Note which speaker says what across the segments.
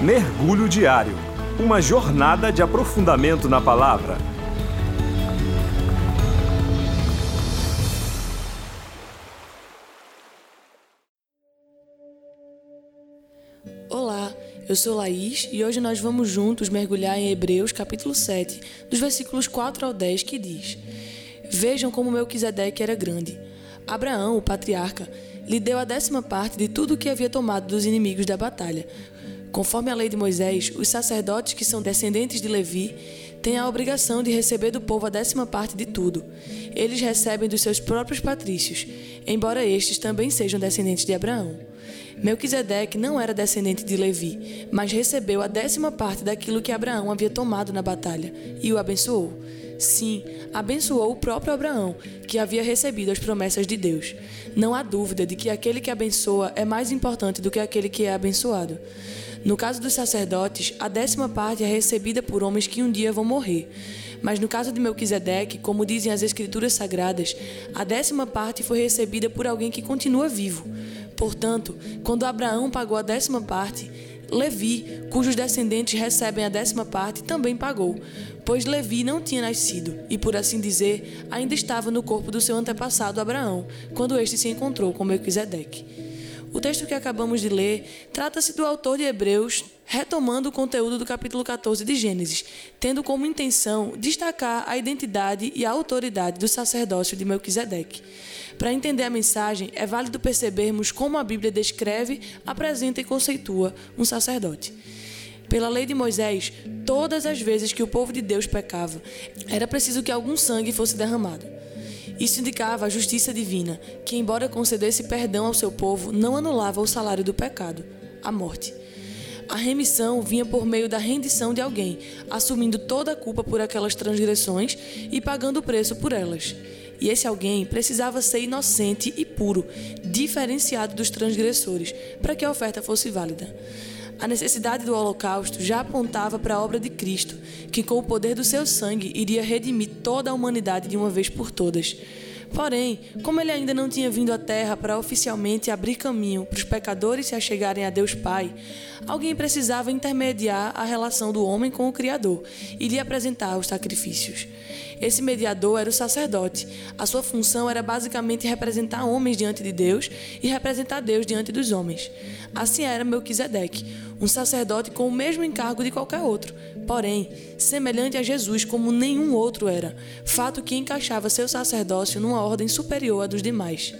Speaker 1: Mergulho Diário Uma jornada de aprofundamento na palavra.
Speaker 2: Olá, eu sou Laís e hoje nós vamos juntos mergulhar em Hebreus capítulo 7, dos versículos 4 ao 10, que diz: Vejam como Melquisedeque era grande. Abraão, o patriarca, lhe deu a décima parte de tudo o que havia tomado dos inimigos da batalha, Conforme a lei de Moisés, os sacerdotes que são descendentes de Levi têm a obrigação de receber do povo a décima parte de tudo. Eles recebem dos seus próprios patrícios, embora estes também sejam descendentes de Abraão. Melquisedeque não era descendente de Levi, mas recebeu a décima parte daquilo que Abraão havia tomado na batalha e o abençoou. Sim, abençoou o próprio Abraão, que havia recebido as promessas de Deus. Não há dúvida de que aquele que abençoa é mais importante do que aquele que é abençoado. No caso dos sacerdotes, a décima parte é recebida por homens que um dia vão morrer. Mas no caso de Melquisedeque, como dizem as escrituras sagradas, a décima parte foi recebida por alguém que continua vivo. Portanto, quando Abraão pagou a décima parte, Levi, cujos descendentes recebem a décima parte, também pagou, pois Levi não tinha nascido e, por assim dizer, ainda estava no corpo do seu antepassado Abraão, quando este se encontrou com Melquisedeque. O texto que acabamos de ler trata-se do autor de Hebreus retomando o conteúdo do capítulo 14 de Gênesis, tendo como intenção destacar a identidade e a autoridade do sacerdócio de Melquisedeque. Para entender a mensagem, é válido percebermos como a Bíblia descreve, apresenta e conceitua um sacerdote. Pela lei de Moisés, todas as vezes que o povo de Deus pecava, era preciso que algum sangue fosse derramado. Isso indicava a justiça divina, que, embora concedesse perdão ao seu povo, não anulava o salário do pecado, a morte. A remissão vinha por meio da rendição de alguém, assumindo toda a culpa por aquelas transgressões e pagando o preço por elas. E esse alguém precisava ser inocente e puro, diferenciado dos transgressores, para que a oferta fosse válida. A necessidade do holocausto já apontava para a obra de Cristo, que com o poder do seu sangue iria redimir toda a humanidade de uma vez por todas. Porém, como ele ainda não tinha vindo à Terra para oficialmente abrir caminho para os pecadores se achegarem a Deus Pai, alguém precisava intermediar a relação do homem com o Criador e lhe apresentar os sacrifícios. Esse mediador era o sacerdote. A sua função era basicamente representar homens diante de Deus e representar Deus diante dos homens. Assim era Melquisedeque, um sacerdote com o mesmo encargo de qualquer outro, porém, semelhante a Jesus como nenhum outro era, fato que encaixava seu sacerdócio numa ordem superior à dos demais.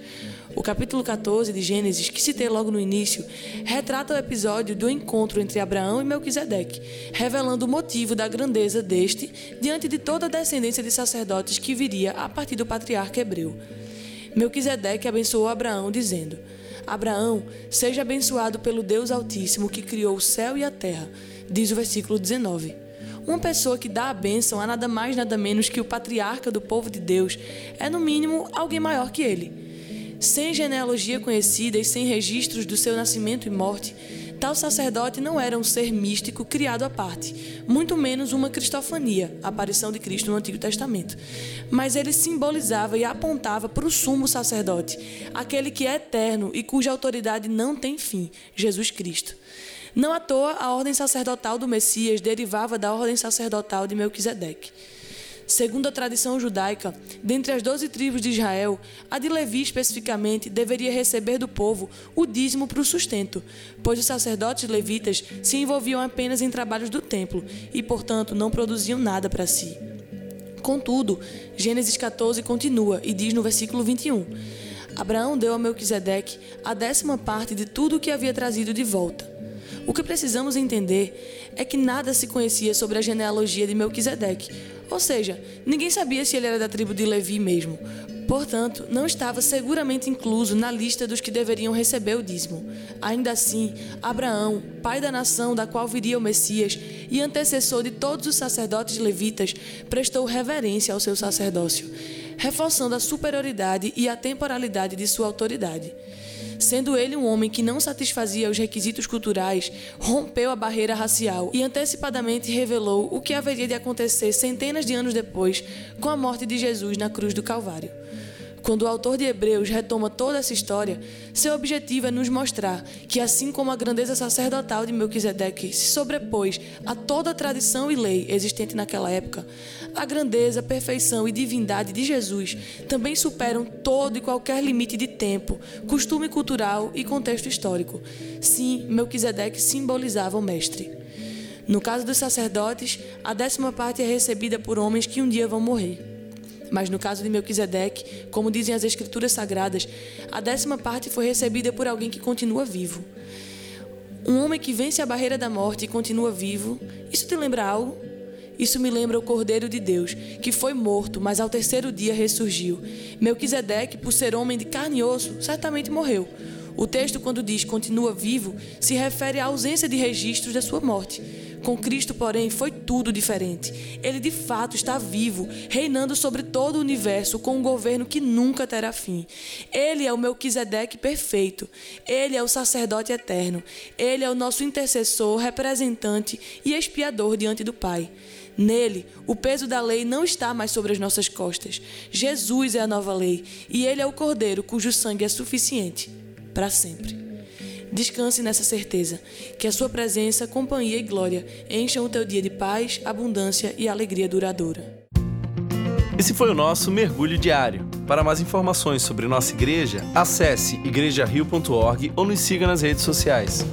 Speaker 2: O capítulo 14 de Gênesis, que citei logo no início, retrata o episódio do encontro entre Abraão e Melquisedeque, revelando o motivo da grandeza deste diante de toda a descendência de sacerdotes que viria a partir do patriarca hebreu. Melquisedeque abençoou Abraão, dizendo: Abraão, seja abençoado pelo Deus Altíssimo que criou o céu e a terra, diz o versículo 19. Uma pessoa que dá a bênção a nada mais nada menos que o patriarca do povo de Deus é, no mínimo, alguém maior que ele. Sem genealogia conhecida e sem registros do seu nascimento e morte, Tal sacerdote não era um ser místico criado à parte, muito menos uma cristofania, a aparição de Cristo no Antigo Testamento. Mas ele simbolizava e apontava para o sumo sacerdote, aquele que é eterno e cuja autoridade não tem fim, Jesus Cristo. Não à toa, a ordem sacerdotal do Messias derivava da ordem sacerdotal de Melquisedeque. Segundo a tradição judaica, dentre as doze tribos de Israel, a de Levi especificamente deveria receber do povo o dízimo para o sustento, pois os sacerdotes levitas se envolviam apenas em trabalhos do templo e, portanto, não produziam nada para si. Contudo, Gênesis 14 continua e diz no versículo 21: Abraão deu a Melquisedeque a décima parte de tudo o que havia trazido de volta. O que precisamos entender é que nada se conhecia sobre a genealogia de Melquisedeque, ou seja, ninguém sabia se ele era da tribo de Levi mesmo. Portanto, não estava seguramente incluso na lista dos que deveriam receber o dízimo. Ainda assim, Abraão, pai da nação da qual viria o Messias e antecessor de todos os sacerdotes levitas, prestou reverência ao seu sacerdócio, reforçando a superioridade e a temporalidade de sua autoridade. Sendo ele um homem que não satisfazia os requisitos culturais, rompeu a barreira racial e antecipadamente revelou o que haveria de acontecer centenas de anos depois com a morte de Jesus na cruz do Calvário. Quando o autor de Hebreus retoma toda essa história, seu objetivo é nos mostrar que, assim como a grandeza sacerdotal de Melquisedeque se sobrepôs a toda a tradição e lei existente naquela época, a grandeza, perfeição e divindade de Jesus também superam todo e qualquer limite de tempo, costume cultural e contexto histórico. Sim, Melquisedeque simbolizava o Mestre. No caso dos sacerdotes, a décima parte é recebida por homens que um dia vão morrer. Mas no caso de Melquisedeque, como dizem as escrituras sagradas, a décima parte foi recebida por alguém que continua vivo. Um homem que vence a barreira da morte e continua vivo, isso te lembra algo? Isso me lembra o Cordeiro de Deus, que foi morto, mas ao terceiro dia ressurgiu. Melquisedeque, por ser homem de carne e osso, certamente morreu. O texto, quando diz continua vivo, se refere à ausência de registros da sua morte. Com Cristo, porém, foi tudo diferente. Ele de fato está vivo, reinando sobre todo o universo com um governo que nunca terá fim. Ele é o Melquisedeque perfeito. Ele é o sacerdote eterno. Ele é o nosso intercessor, representante e expiador diante do Pai. Nele, o peso da lei não está mais sobre as nossas costas. Jesus é a nova lei e ele é o Cordeiro cujo sangue é suficiente para sempre. Descanse nessa certeza, que a sua presença, companhia e glória encham o teu dia de paz, abundância e alegria duradoura.
Speaker 3: Esse foi o nosso mergulho diário. Para mais informações sobre nossa igreja, acesse igrejario.org ou nos siga nas redes sociais.